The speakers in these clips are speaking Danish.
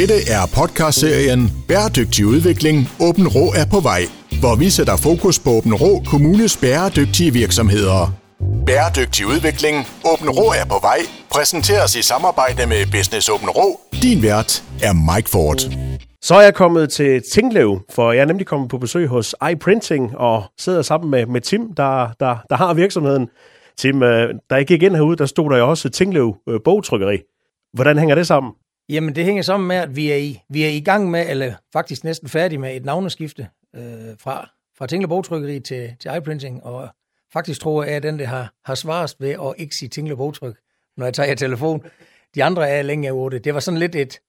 Dette er podcastserien Bæredygtig udvikling. Åben Rå er på vej, hvor vi sætter fokus på Åben Rå Kommunes bæredygtige virksomheder. Bæredygtig udvikling. Åben Rå er på vej. Præsenteres i samarbejde med Business Åben Rå. Din vært er Mike Ford. Så er jeg kommet til Tinglev, for jeg er nemlig kommet på besøg hos iPrinting og sidder sammen med, med Tim, der, der, der har virksomheden. Tim, øh, da jeg gik ind herude, der stod der jo også Tinglev øh, bogtrykkeri. Hvordan hænger det sammen? Jamen, det hænger sammen med, at vi er i, vi er i gang med, eller faktisk næsten færdige med et navneskifte øh, fra, fra Tinglev Bogtrykkeri til, til iPrinting, og faktisk tror jeg, at den, der har, har svaret ved at ikke sige Tinglev Bogtryk, når jeg tager telefon. De andre er længe over det. Det var sådan lidt et,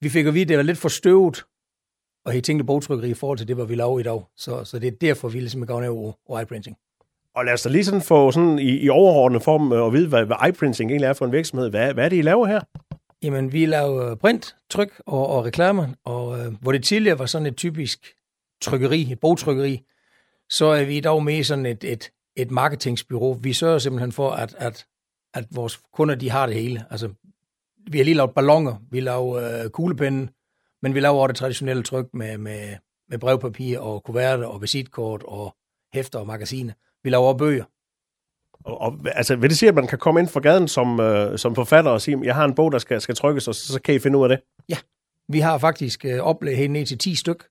vi fik at vide, at det var lidt for støvet at have Tinglev Bogtrykkeri i forhold til det, hvad vi laver i dag. Så, så det er derfor, vi ligesom er gået over, over iPrinting. Og lad os da lige sådan få sådan i, i overordnet form øh, at vide, hvad, hvad iPrinting egentlig er for en virksomhed. Hvad, hvad er det, I laver her? Jamen, vi laver øh, print, tryk og, og reklamer, og øh, hvor det tidligere var sådan et typisk trykkeri, et bogtrykkeri, så er vi i dag med sådan et, et, et marketingsbyrå. Vi sørger simpelthen for, at, at, at vores kunder, de har det hele. Altså, vi har lige lavet ballonger, vi laver øh, kuglepinde, men vi laver også det traditionelle tryk med, med, med brevpapir og kuverter og visitkort og hæfter og magasiner. Vi laver også bøger. Og, og, altså, vil det sige, at man kan komme ind fra gaden som, øh, som forfatter og sige, jeg har en bog, der skal, skal trykkes, og så, så kan I finde ud af det? Ja, vi har faktisk øh, oplevet helt ned til 10 styk,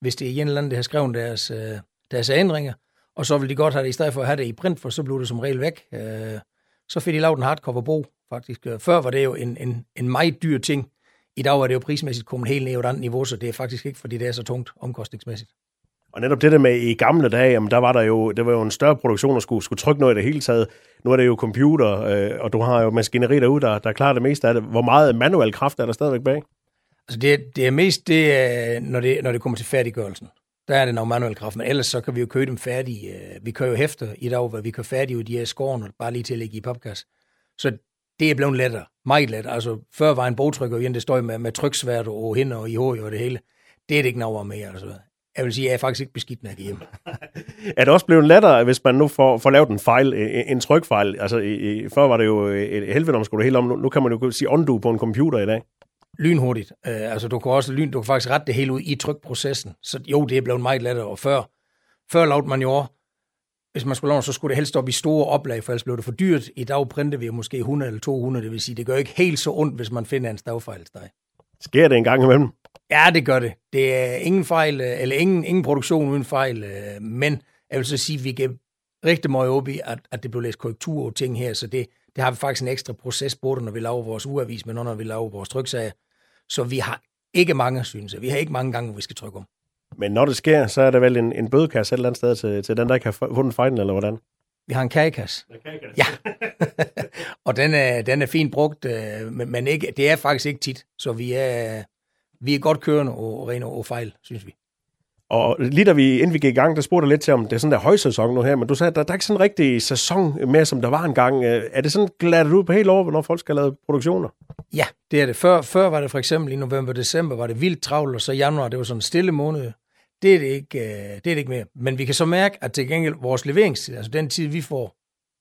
hvis det er en eller anden, der har skrevet deres, øh, deres ændringer. Og så vil de godt have det, i stedet for at have det i print, for så bliver det som regel væk. Øh, så fik de lavet en hardcover bog, faktisk. Øh, før var det jo en, en, en meget dyr ting. I dag er det jo prismæssigt kommet helt ned på et andet niveau, så det er faktisk ikke, fordi det er så tungt omkostningsmæssigt. Og netop det der med i gamle dage, jamen der var der jo, det var jo en større produktion der skulle, skulle trykke noget i det hele taget. Nu er det jo computer, øh, og du har jo maskineri derude, der, der klarer det meste af det. Hvor meget manuel kraft er der stadigvæk bag? Altså det, det er mest det, øh, når det, når det kommer til færdiggørelsen. Der er det noget manuel kraft, men ellers så kan vi jo købe dem færdige. Øh, vi kører jo hæfter i dag, hvor vi kører færdige ud de her skårene, bare lige til at lægge i papkasse. Så det er blevet lettere. Meget lettere. Altså, før var en bogtrykker igen, det står med, med tryksvært og hænder og i hår og det hele. Det er det ikke noget mere. Altså. Jeg vil sige, jeg er faktisk ikke beskidt, når jeg hjemme. er det også blevet lettere, hvis man nu får, får lavet en fejl, en trykfejl? Altså, i, før var det jo et helvede, når man skulle det hele om. Nu, nu kan man jo sige undo på en computer i dag. Lynhurtigt. Uh, altså, du kan også lyn, du kan faktisk rette det hele ud i trykprocessen. Så jo, det er blevet meget lettere. Og før, før lavede man jo hvis man skulle lave, så skulle det helst op i store oplag, for ellers blev det for dyrt. I dag printer vi måske 100 eller 200, det vil sige, det gør ikke helt så ondt, hvis man finder en stavfejl. Sker det en gang imellem? Ja, det gør det. Det er ingen fejl, øh, eller ingen, ingen produktion uden fejl, øh, men jeg vil så sige, at vi kan rigtig meget op i, at, at det bliver læst korrektur og ting her, så det, det har vi faktisk en ekstra proces, både når vi laver vores uavis, men også når vi laver vores tryksager. Så vi har ikke mange, synes jeg. Vi har ikke mange gange, hvor vi skal trykke om. Men når det sker, så er der vel en, en bødekasse et eller andet sted til, til den, der ikke har fundet fejlen, eller hvordan? Vi har en kagekasse. Ja. og den er, den er fint brugt, øh, men, men ikke, det er faktisk ikke tit. Så vi er, vi er godt kørende og rene og fejl, synes vi. Og lige da vi, inden vi gik i gang, der spurgte lidt til, om det er sådan der højsæson nu her, men du sagde, at der, der er ikke sådan en rigtig sæson mere, som der var engang. Øh, er det sådan gladet ud på helt over, når folk skal lave produktioner? Ja, det er det. Før, før var det for eksempel i november december, var det vildt travlt, og så januar, det var sådan en stille måned. Det er det ikke, øh, det er det ikke mere. Men vi kan så mærke, at til gengæld vores leveringstid, altså den tid, vi får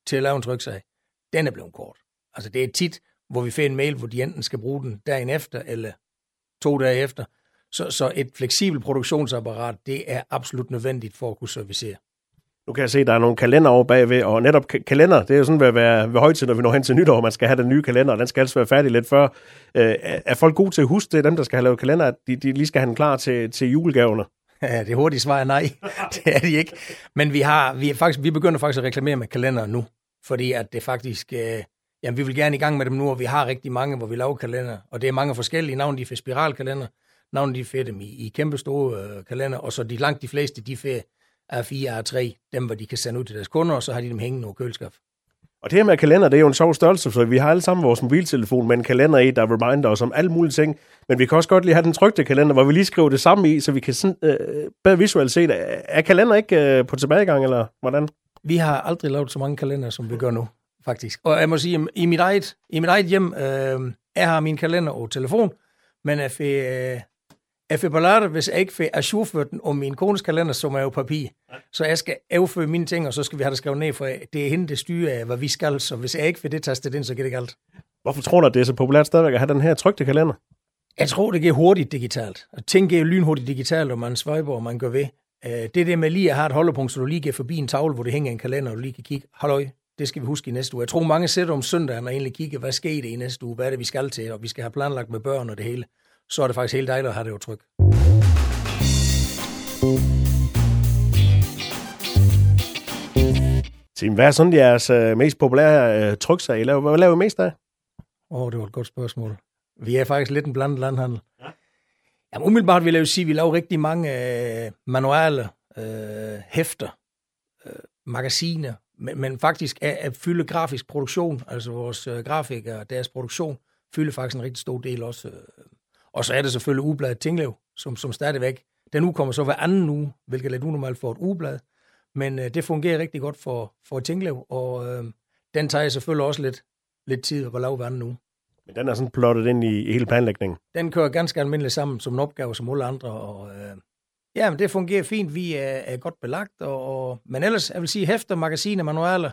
til at lave en tryksag, den er blevet kort. Altså det er tit, hvor vi får en mail, hvor de enten skal bruge den dagen efter, eller to dage efter. Så, så et fleksibelt produktionsapparat, det er absolut nødvendigt for at kunne servicere. Nu kan jeg se, at der er nogle kalender over bagved, og netop kalender, det er jo sådan ved, ved, ved højtid, når vi når hen til nytår, man skal have den nye kalender, og den skal altså være færdig lidt før. Øh, er folk gode til at huske det, dem der skal have lavet kalender, at de, de lige skal have den klar til, til julegaverne? Ja, det hurtige svar er nej. det er de ikke. Men vi, har, vi, er faktisk, vi begynder faktisk at reklamere med kalender nu, fordi at det faktisk... Øh, jamen, vi vil gerne i gang med dem nu, og vi har rigtig mange, hvor vi laver kalender. Og det er mange forskellige. Navn de får spiralkalender, navn de får dem i, i kæmpe store øh, kalender, og så de langt de fleste, de får A4, A3, dem hvor de kan sende ud til deres kunder, og så har de dem hængende over køleskab. Og det her med kalender, det er jo en sjov størrelse, for vi har alle sammen vores mobiltelefon med en kalender i, der reminder os om alle mulige ting. Men vi kan også godt lige have den trygte kalender, hvor vi lige skriver det samme i, så vi kan sådan, øh, bedre visuelt se det. Er kalender ikke øh, på tilbagegang, eller hvordan? Vi har aldrig lavet så mange kalender, som vi gør nu, faktisk. Og jeg må sige, i mit eget, i mit eget hjem, øh, jeg har min kalender og telefon, men jeg får, øh, jeg får ballade, hvis jeg ikke får ajourført den om min kones kalender, som er jo papir. Så jeg skal afføre mine ting, og så skal vi have det skrevet ned, for det er hende, der styrer af, hvad vi skal. Så hvis jeg ikke får det tastet ind, så går det galt. Hvorfor tror du, at det er så populært stadigvæk at have den her trygte kalender? Jeg tror, det går hurtigt digitalt. Ting går lynhurtigt digitalt, og man swiper, og man gør ved. Øh, det der med lige at have et holdepunkt, så du lige går forbi en tavle, hvor det hænger en kalender, og du lige kan kigge, halløj, det skal vi huske i næste uge. Jeg tror, mange sætter om søndagen og egentlig kigger, hvad sker det i næste uge, hvad er det, vi skal til, og vi skal have planlagt med børn og det hele. Så er det faktisk helt dejligt at have det jo tryk. Tim, hvad er sådan jeres øh, mest populære øh, tryksag? Hvad, hvad laver I mest af? Åh, oh, det var et godt spørgsmål. Vi er faktisk lidt en blandet landhandel. Ja. Jamen, umiddelbart vil jeg jo sige, at vi laver rigtig mange øh, manuale øh, hæfter, øh, magasiner, men, men faktisk at, at fylde grafisk produktion, altså vores øh, grafikere, deres produktion, fylder faktisk en rigtig stor del også. Øh. Og så er det selvfølgelig ugebladet Tinglev, som, som stadigvæk, den uge kommer så hver anden uge, hvilket er lidt unormalt for et ugeblad, men øh, det fungerer rigtig godt for, for Tinglev, og øh, den tager selvfølgelig også lidt, lidt tid at lave hver anden uge. Men den er sådan plottet ind i, i hele planlægningen? Den kører ganske almindeligt sammen som en opgave som alle andre, og øh, ja, men det fungerer fint. Vi er, er godt belagt, og, og, men ellers, jeg vil sige, hæfter, magasiner, manualer,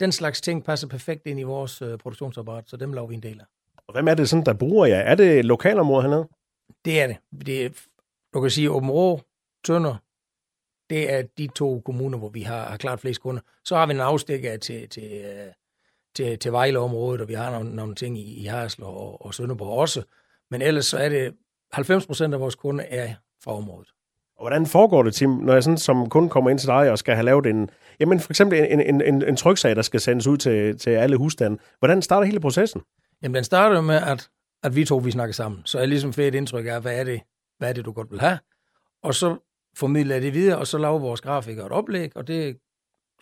den slags ting passer perfekt ind i vores øh, produktionsapparat, så dem laver vi en del af. Og hvem er det sådan, der bruger jer? Er det lokalområdet hernede? Det er det. det er, du kan sige, Åben Rå, Tønder, det er de to kommuner, hvor vi har, har klart flest kunder. Så har vi en afstikker til, til, øh, til, til Vejleområdet, og vi har nogle, nogle ting i, i Harsel og, og Sønderborg også. Men ellers så er det 90 procent af vores kunder er fra området. Og hvordan foregår det, Tim, når jeg sådan som kun kommer ind til dig og skal have lavet en, jamen for eksempel en, en, en, en tryksag, der skal sendes ud til, til alle husstande. Hvordan starter hele processen? Jamen den starter med, at, at vi to vi snakker sammen. Så jeg ligesom får et indtryk af, hvad er det, hvad er det du godt vil have? Og så formidler jeg det videre, og så laver vores grafikere et oplæg, og det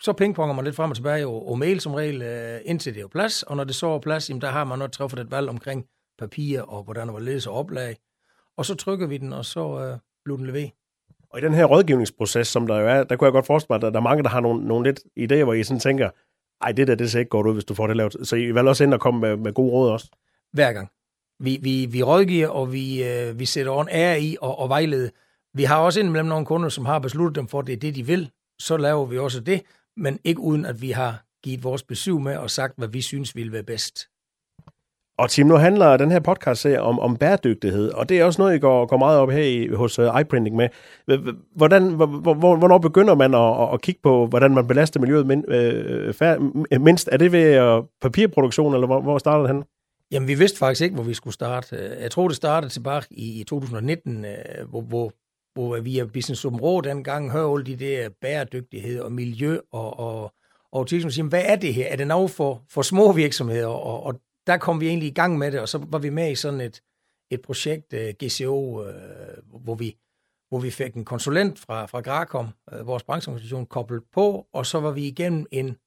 så pingponger man lidt frem og tilbage og, og mail som regel, øh, indtil det er plads, og når det så er plads, jamen, der har man nok træffet et valg omkring papir og hvordan var ledes og oplag, og så trykker vi den, og så øh, bliver den leveret. Og i den her rådgivningsproces, som der jo er, der kunne jeg godt forestille mig, at der, der er mange, der har nogle, nogle lidt idéer, hvor I sådan tænker, ej, det der, det ser ikke godt ud, hvis du får det lavet. Så I vil også ind og komme med, med gode råd også? Hver gang. Vi, vi, vi rådgiver, og vi, øh, vi sætter en ære i og, og vejlede. Vi har også indimellem nogle kunder, som har besluttet dem for, at det er det, de vil. Så laver vi også det, men ikke uden, at vi har givet vores besøg med og sagt, hvad vi synes ville være bedst. Og Tim, nu handler den her podcast om, om bæredygtighed, og det er også noget, I går, går meget op her i, hos uh, iPrinting med. Hvordan, hvornår begynder man at, at kigge på, hvordan man belaster miljøet min, øh, fær, mindst? Er det ved uh, papirproduktion, eller hvor, hvor starter det hen? Jamen, vi vidste faktisk ikke, hvor vi skulle starte. Øh, jeg tror, det startede tilbage i 2019, hvor, hvor, hvor vi er Business Open Rå dengang hører alle de der bæredygtighed og miljø og, og, og ligesom til sige, hvad er det her? Er det noget for, for små virksomheder? Og, og der kom vi egentlig i gang med det, og så var vi med i sådan et, et projekt, øh, GCO, øh, hvor vi hvor vi fik en konsulent fra, fra Gracom, øh, vores brancheorganisation, koblet på, og så var vi igennem en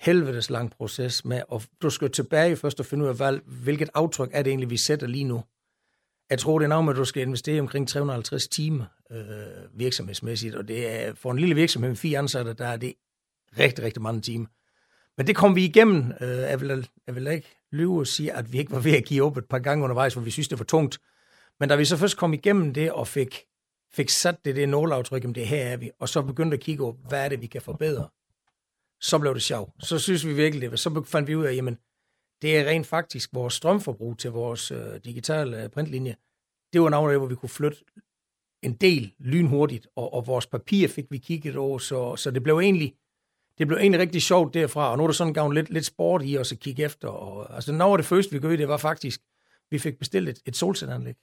helvedes lang proces med, og du skal tilbage først og finde ud af, hvad, hvilket aftryk er det egentlig, vi sætter lige nu. Jeg tror, det er navnet, med, at du skal investere omkring 350 timer øh, virksomhedsmæssigt, og det er for en lille virksomhed med fire ansatte, der er det rigtig, rigtig mange timer. Men det kom vi igennem. Øh, jeg, vil, jeg vil ikke lyve og sige, at vi ikke var ved at give op et par gange undervejs, hvor vi synes, det var tungt. Men da vi så først kom igennem det og fik, fik sat det, det nåleaftryk, om det her er vi, og så begyndte at kigge op, hvad er det, vi kan forbedre, så blev det sjovt. Så synes vi virkelig det. Så fandt vi ud af, jamen, det er rent faktisk vores strømforbrug til vores øh, digitale øh, printlinje. Det var navnet, hvor vi kunne flytte en del lynhurtigt, og, og vores papir fik vi kigget over, så, så det blev egentlig det blev egentlig rigtig sjovt derfra, og nu er der sådan gang lidt, lidt sport i os at kigge efter. Og, altså, noget af det første, vi gjorde, det var faktisk, vi fik bestilt et, et solcelleanlæg,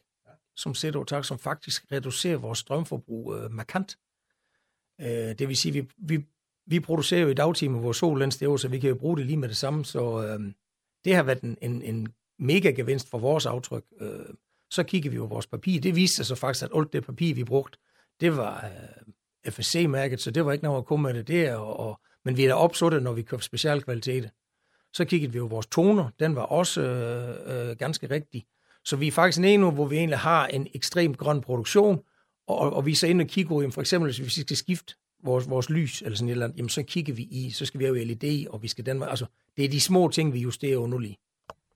som sætter tak, som faktisk reducerer vores strømforbrug øh, markant. Øh, det vil sige, vi, vi, vi producerer jo i dagtimer vores sollens det så vi kan jo bruge det lige med det samme. Så øh, det har været en, en, en mega gevinst for vores aftryk. Øh, så kigger vi på vores papir. Det viste sig så faktisk, at alt det papir, vi brugte, det var øh, FSC-mærket, så det var ikke noget at komme med det der, og, og men vi er da opsuttet, når vi køber specialkvalitet. Så kiggede vi jo vores toner, den var også øh, øh, ganske rigtig. Så vi er faktisk en nu, hvor vi egentlig har en ekstremt grøn produktion, og, og vi er så inde og kigger, jamen for eksempel hvis vi skal skifte vores, vores lys, eller sådan et eller andet, jamen så kigger vi i, så skal vi have LED, og vi skal den altså det er de små ting, vi justerer jo lige.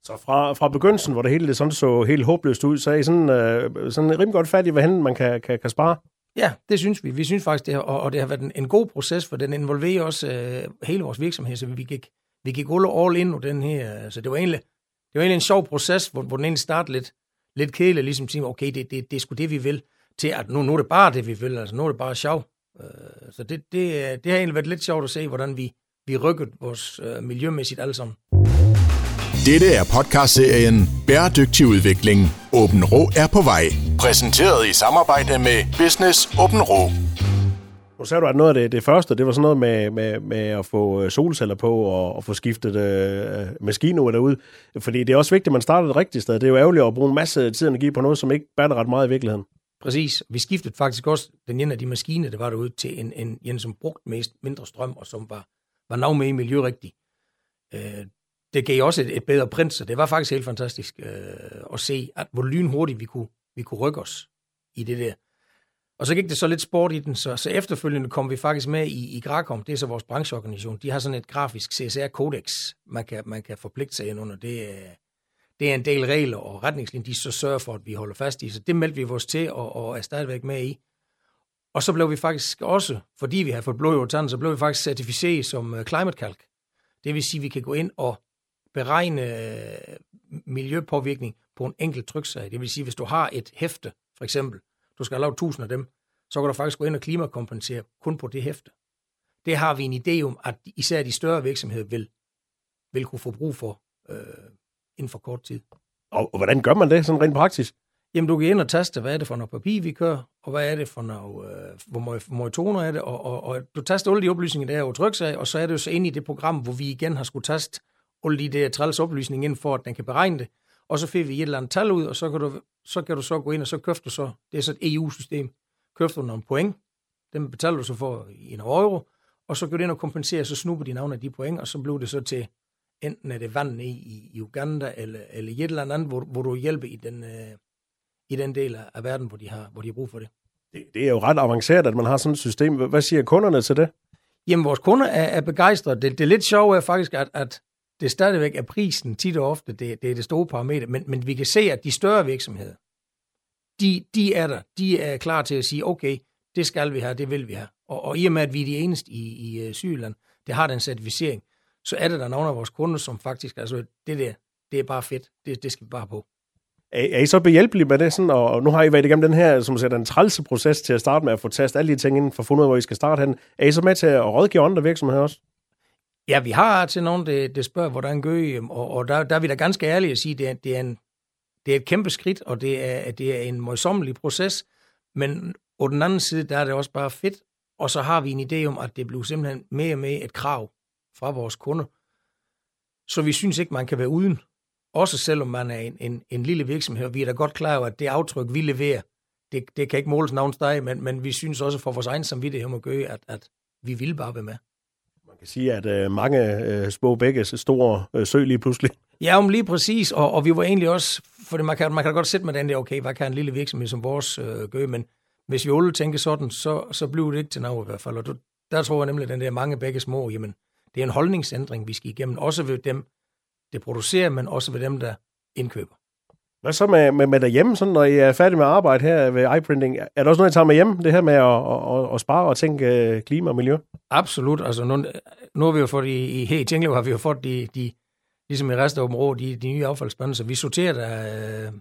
Så fra, fra begyndelsen, hvor det hele det sådan så helt håbløst ud, så er I sådan, øh, sådan rimelig godt fat i, hvad man kan, kan, kan spare? Ja, det synes vi. Vi synes faktisk, det har, og, og det har været en, en god proces, for den involverer også øh, hele vores virksomhed, så vi gik, vi gik all in på den her. Øh, så det var egentlig, det var egentlig en sjov proces, hvor, hvor den egentlig startede lidt, lidt kedeligt, ligesom at sige, okay, det, det, det er sgu det, vi vil, til at nu, nu er det bare det, vi vil, altså nu er det bare sjov. Øh, så det, det, øh, det har egentlig været lidt sjovt at se, hvordan vi, vi rykket vores øh, miljømæssigt alle sammen. Dette er podcastserien Bæredygtig udvikling. Åben Rå er på vej. Præsenteret i samarbejde med Business Åben Rå. Nu sagde du, at noget af det, det første, det var sådan noget med, med, med at få øh, solceller på og, og få skiftet øh, maskiner derude. Fordi det er også vigtigt, at man starter det rigtige sted. Det er jo ærgerligt at bruge en masse tid og energi på noget, som ikke batter ret meget i virkeligheden. Præcis. Vi skiftede faktisk også den ene af de maskiner, der var derude, til en, en, en som brugte mest mindre strøm, og som var, var nav med i miljørigtigt. Øh, det gav også et, et bedre print, så det var faktisk helt fantastisk øh, at se, at hvor lynhurtigt vi kunne, vi kunne rykke os i det der. Og så gik det så lidt sport i den, så, så efterfølgende kom vi faktisk med i, i Grakom, det er så vores brancheorganisation. De har sådan et grafisk CSR-kodex, man kan, man kan forpligte sig ind under. Det øh, det er en del regler og retningslinjer, de så sørger for, at vi holder fast i. Så det meldte vi vores til og, og er stadigvæk med i. Og så blev vi faktisk også, fordi vi har fået blod i vores så blev vi faktisk certificeret som øh, Climate Calc. Det vil sige, at vi kan gå ind og beregne uh, miljøpåvirkning på en enkelt tryksag. Det vil sige, hvis du har et hæfte, for eksempel, du skal have lavet tusind af dem, så kan du faktisk gå ind og klimakompensere kun på det hæfte. Det har vi en idé om, at især de større virksomheder vil, vil kunne få brug for øh, inden for kort tid. Og, og hvordan gør man det sådan rent praktisk? Jamen, du kan ind og taste, hvad er det for noget papir, vi kører, og hvad er det for noget, øh, hvor meget toner er det, og, og, og du taster alle de oplysninger, der er jo tryk sig, og så er det jo så inde i det program, hvor vi igen har skulle taste alle de der træls oplysninger ind, for at den kan beregne det, og så får vi et eller andet tal ud, og så kan du så, kan du så gå ind, og så køfter du så, det er så et EU-system, køfter du nogle point, dem betaler du så for i en euro, og så går du ind og kompenserer, så snupper de navn af de point, og så bliver det så til, enten er det vand i, i Uganda, eller, eller et eller andet, hvor, hvor du hjælper i den, øh, i den del af verden, hvor de, har, hvor de har brug for det. det. Det er jo ret avanceret, at man har sådan et system. Hvad siger kunderne til det? Jamen, vores kunder er, er begejstrede. Det, det er lidt sjovt er faktisk, at, at det stadigvæk er prisen tit og ofte, det, det er det store parameter, men, men vi kan se, at de større virksomheder, de, de er der. De er klar til at sige, okay, det skal vi have, det vil vi have. Og, og i og med, at vi er de eneste i, i øh, Sydland, det har den certificering, så er det der nogle af vores kunder, som faktisk, altså det der, det er bare fedt, det, det skal vi bare på. Er, er I så behjælpelige med det, sådan, og nu har I været igennem den her, som siger, den trælse proces til at starte med at få tastet alle de ting inden for fundet, hvor I skal starte hen. Er I så med til at rådgive andre virksomheder også? Ja, vi har til nogen, der, der spørger, hvordan gør I, og, og der, der er vi da ganske ærlige at sige, at det er, det er, en, det er et kæmpe skridt, og det er, det er en møjsommelig proces, men på den anden side, der er det også bare fedt, og så har vi en idé om, at det bliver simpelthen mere og mere et krav fra vores kunder. Så vi synes ikke, man kan være uden, også selvom man er en, en, en lille virksomhed. Vi er da godt klar over, at det aftryk, vi leverer, det, det kan ikke måles navns steg, men, men vi synes også for vores egen samvittighed om at gøre, at, at vi vil bare være med kan sige, at øh, mange øh, små bække store øh, sø lige pludselig. Ja, om lige præcis, og, og vi var egentlig også, for man kan, man kan godt sætte med den der, okay, hvad kan en lille virksomhed som vores øh, gøre, men hvis vi alle tænker sådan, så, så bliver det ikke til noget i hvert fald, og du, der tror jeg nemlig, at den der mange bække små, jamen, det er en holdningsændring, vi skal igennem, også ved dem, det producerer, men også ved dem, der indkøber. Hvad så med, med, med derhjemme, sådan, når I er færdige med at arbejde her ved iPrinting? Er der også noget, I tager med hjem, det her med at, at, at spare og tænke øh, klima og miljø? Absolut. Altså, nu, nu har vi jo fået i, i her i Tinglev, har vi jo fået de, de ligesom i resten af området, de, de nye affaldsspande, så vi sorterer der øh,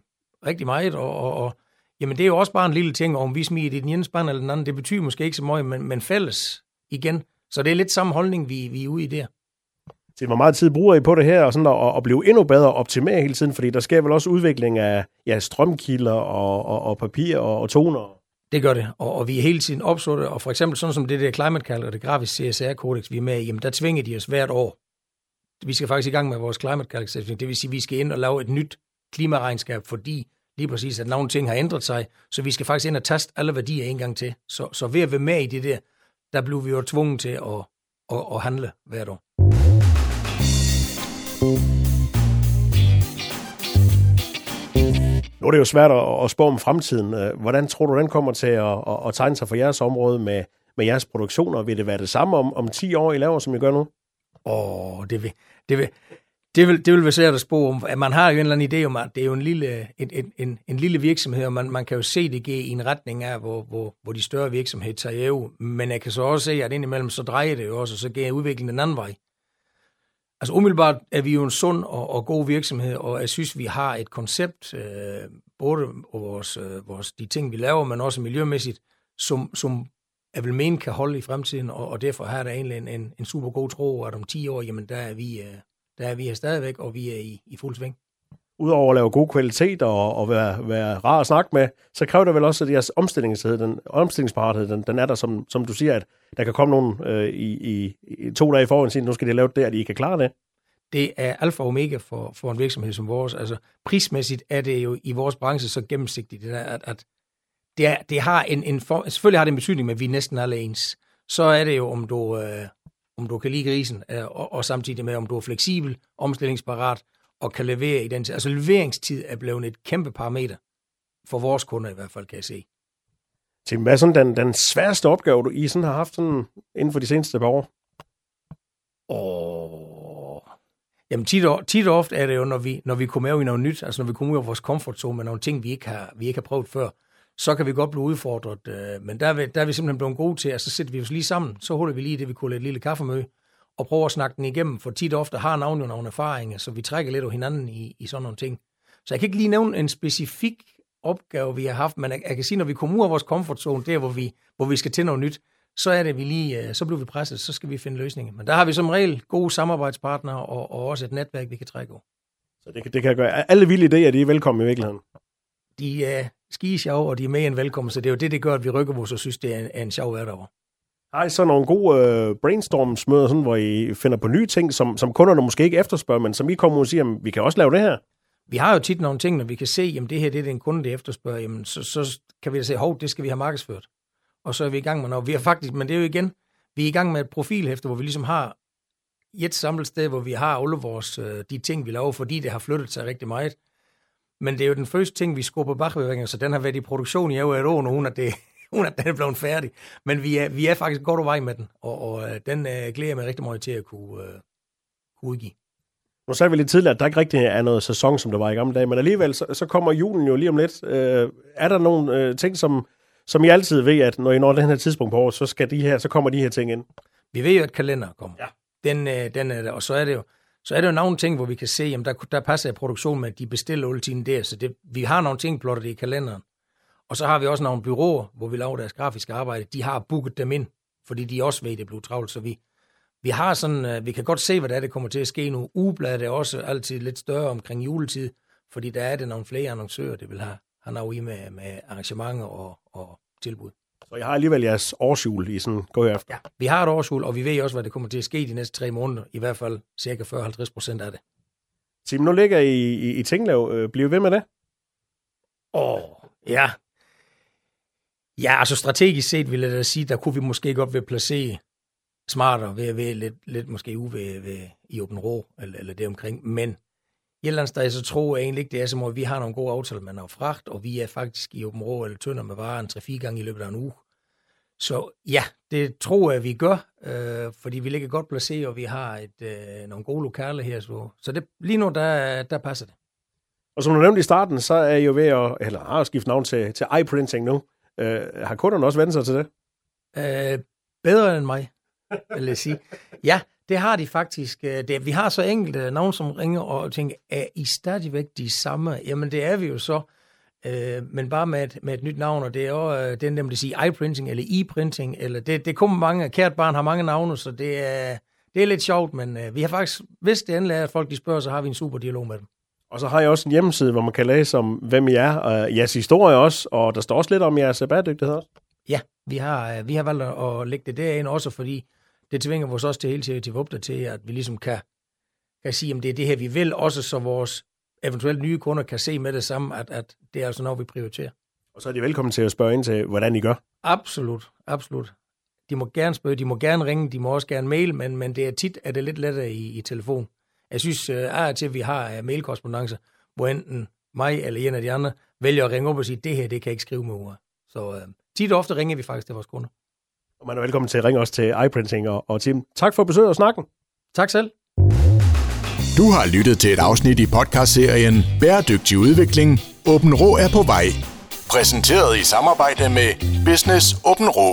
rigtig meget, og, og, og jamen, det er jo også bare en lille ting, om vi smider det i den ene spand eller den anden, det betyder måske ikke så meget, men, men fælles igen. Så det er lidt samme holdning, vi, vi er ude i der til, hvor meget tid bruger I på det her, og sådan at, at blive endnu bedre og optimere hele tiden? Fordi der sker vel også udvikling af ja, strømkilder og, og, og papir og, og toner? Det gør det, og, og vi er hele tiden opsatte, og for eksempel sådan som det der Climate Calc og det grafiske CSR-kodex, vi er med i, jamen der tvinger de os hvert år. Vi skal faktisk i gang med vores Climate Calc det vil sige, at vi skal ind og lave et nyt klimaregnskab, fordi lige præcis, at nogle ting har ændret sig, så vi skal faktisk ind og taste alle værdier en gang til. Så, så ved at være med i det der, der blev vi jo tvunget til at, at, at handle hvert år. Nu er det jo svært at, spå om fremtiden. Øh, hvordan tror du, den kommer til at, at, tegne sig for jeres område med, med jeres produktioner? Vil det være det samme om, om 10 år, I laver, som I gør nu? Åh, det vil, det vil, det vil, det vil være svært at spå om. Man har jo en eller anden idé om, at det er jo en lille, en, en, en, en lille virksomhed, og man, man kan jo se det i en retning af, hvor, hvor, hvor de større virksomheder tager jo. Men jeg kan så også se, at indimellem så drejer det jo også, og så går udviklingen den anden vej. Altså umiddelbart er vi jo en sund og, og god virksomhed, og jeg synes, vi har et koncept, øh, både vores, øh, vores, de ting, vi laver, men også miljømæssigt, som, som jeg vil mene kan holde i fremtiden, og, og derfor har der egentlig en, en, en super god tro, at om 10 år, jamen der er vi, øh, der er vi her stadigvæk, og vi er i, i fuld sving. Udover at lave god kvalitet og, og være, være rar at snakke med, så kræver det vel også, at jeres omstillingshed, den, omstillingsparathed, den, den er der, som, som du siger, at der kan komme nogen øh, i, i, i, to dage i forhånd, og nu skal de lave det, at I kan klare det. Det er alfa og omega for, for en virksomhed som vores. Altså prismæssigt er det jo i vores branche så gennemsigtigt, det der, at, at det, er, det har en, en for, selvfølgelig har det en betydning, men vi er næsten alle ens. Så er det jo, om du, øh, om du kan lide grisen, øh, og, og samtidig med, om du er fleksibel, omstillingsparat, og kan levere i den tid. Altså leveringstid er blevet et kæmpe parameter, for vores kunder i hvert fald, kan jeg se. Tim, hvad er sådan den, den sværeste opgave, du I sådan har haft sådan inden for de seneste par år? Åh, Jamen tit og, tit og ofte er det jo, når vi, når vi kommer ud i noget nyt, altså når vi kommer ud af vores comfort zone med nogle ting, vi ikke har, vi ikke har prøvet før, så kan vi godt blive udfordret. Øh, men der er, vi, der er vi simpelthen blevet gode til, at så sætter vi os lige sammen, så holder vi lige det, vi kunne et lille kaffemøde, og prøver at snakke den igennem, for tit og ofte har navnet jo nogle erfaringer, så vi trækker lidt af hinanden i, i sådan nogle ting. Så jeg kan ikke lige nævne en specifik opgave, vi har haft, men jeg, jeg kan sige, når vi kommer ud af vores comfort zone, der hvor vi, hvor vi skal til noget nyt, så er det, vi lige, øh, så bliver vi presset, så skal vi finde løsninger. Men der har vi som regel gode samarbejdspartnere og, og også et netværk, vi kan trække over. Så det, det kan gøre. Alle vilde idéer, de er velkomne i virkeligheden. De er skide sjove, og de er mere end velkommen, så det er jo det, det gør, at vi rykker vores og synes, det er en, en sjov hverdag. Har ej, så nogle gode øh, brainstormsmøder, sådan, hvor I finder på nye ting, som, som kunderne måske ikke efterspørger, men som I kommer og siger, at vi kan også lave det her? Vi har jo tit nogle ting, når vi kan se, at det her det er den en kunde, der efterspørger, jamen, så, så kan vi da sige, hov, det skal vi have markedsført og så er vi i gang med noget. Vi er faktisk, men det er jo igen, vi er i gang med et profilhæfte, hvor vi ligesom har et samlet sted, hvor vi har alle vores, øh, de ting, vi laver, fordi det har flyttet sig rigtig meget. Men det er jo den første ting, vi skubber bagbevægninger, så den har været i produktion i over et år nu, at, det, uden at den er blevet færdig. Men vi er, vi er faktisk godt vej med den, og, og øh, den øh, glæder jeg mig rigtig meget til at kunne, øh, kunne udgive. Nu sagde vi lidt tidligere, at der ikke rigtig er noget sæson, som der var i gamle dage, men alligevel så, så kommer julen jo lige om lidt. Øh, er der nogle øh, ting, som, som I altid ved, at når I når den her tidspunkt på året, så, skal de her, så kommer de her ting ind. Vi ved jo, at kalender kommer. Ja. Den, øh, den er der, og så er det jo, så er det jo nogle ting, hvor vi kan se, at der, der passer produktion med, at de bestiller ultinen der, så det, vi har nogle ting plottet i kalenderen. Og så har vi også nogle byråer, hvor vi laver deres grafiske arbejde. De har booket dem ind, fordi de også ved, at det bliver travlt. Så vi, vi har sådan, øh, vi kan godt se, hvad det er, det kommer til at ske nu. Ugebladet er også altid lidt større omkring juletid, fordi der er det nogle flere annoncører, det vil have, have noget i med, med arrangementer og, og tilbud. Så jeg har alligevel jeres årsjul i sådan gå efter. Ja, vi har et årsjul, og vi ved også, hvad det kommer til at ske de næste tre måneder. I hvert fald cirka 40-50 procent af det. Tim, nu ligger I i, i Tinglev. Øh, bliver ved med det? Åh, oh, ja. Ja, altså strategisk set vil jeg da sige, der kunne vi måske godt være placere smartere ved at være lidt, lidt måske ude ved, ved, i Åben Rå, eller, eller det omkring. Men et eller andet sted, så tror jeg egentlig ikke, det er som, at vi har nogle gode aftaler med noget fragt, og vi er faktisk i Åben Rå eller Tønder med varer en 3-4 gange i løbet af en uge. Så ja, det tror jeg, vi gør, øh, fordi vi ligger godt placeret, og vi har et, øh, nogle gode lokaler her. Så, så det, lige nu, der, der passer det. Og som du nævnte i starten, så er I jo ved at, eller har skiftet navn til, til iPrinting nu. Øh, har kunderne også vendt sig til det? Øh, bedre end mig, vil jeg sige. Ja, det har de faktisk. Øh, det, vi har så enkelte navn, som ringer og tænker, er I stadigvæk de samme? Jamen, det er vi jo så. Øh, men bare med et, med et nyt navn, og det er jo øh, det er nemt at sige iPrinting eller e-printing, eller det, det kommer mange, kært barn har mange navne, så det er, det er lidt sjovt, men øh, vi har faktisk, hvis det endelig er, at folk de spørger, så har vi en super dialog med dem. Og så har jeg også en hjemmeside, hvor man kan læse om, hvem I er, og jeres historie også, og der står også lidt om jeres bæredygtighed også. Ja, vi har, øh, vi har valgt at lægge det derind også, fordi det tvinger vores også til hele tiden til at opdatere, at vi ligesom kan, kan sige, om det er det her, vi vil, også så vores eventuelt nye kunder kan se med det samme, at, at det er altså noget, vi prioriterer. Og så er de velkommen til at spørge ind til, hvordan I gør. Absolut, absolut. De må gerne spørge, de må gerne ringe, de må også gerne mail, men, men det er tit, at det er lidt lettere i, i telefon. Jeg synes, uh, til, at vi har uh, mailkorrespondence, hvor enten mig eller en af de andre vælger at ringe op og sige, det her, det kan jeg ikke skrive med ord. Så uh, tit og ofte ringer vi faktisk til vores kunder. Og man er velkommen til at ringe også til iPrinting og, og Tim. Tak for besøget og snakken. Tak selv. Du har lyttet til et afsnit i podcastserien Bæredygtig udvikling. Åben Rå er på vej. Præsenteret i samarbejde med Business Åben Rå.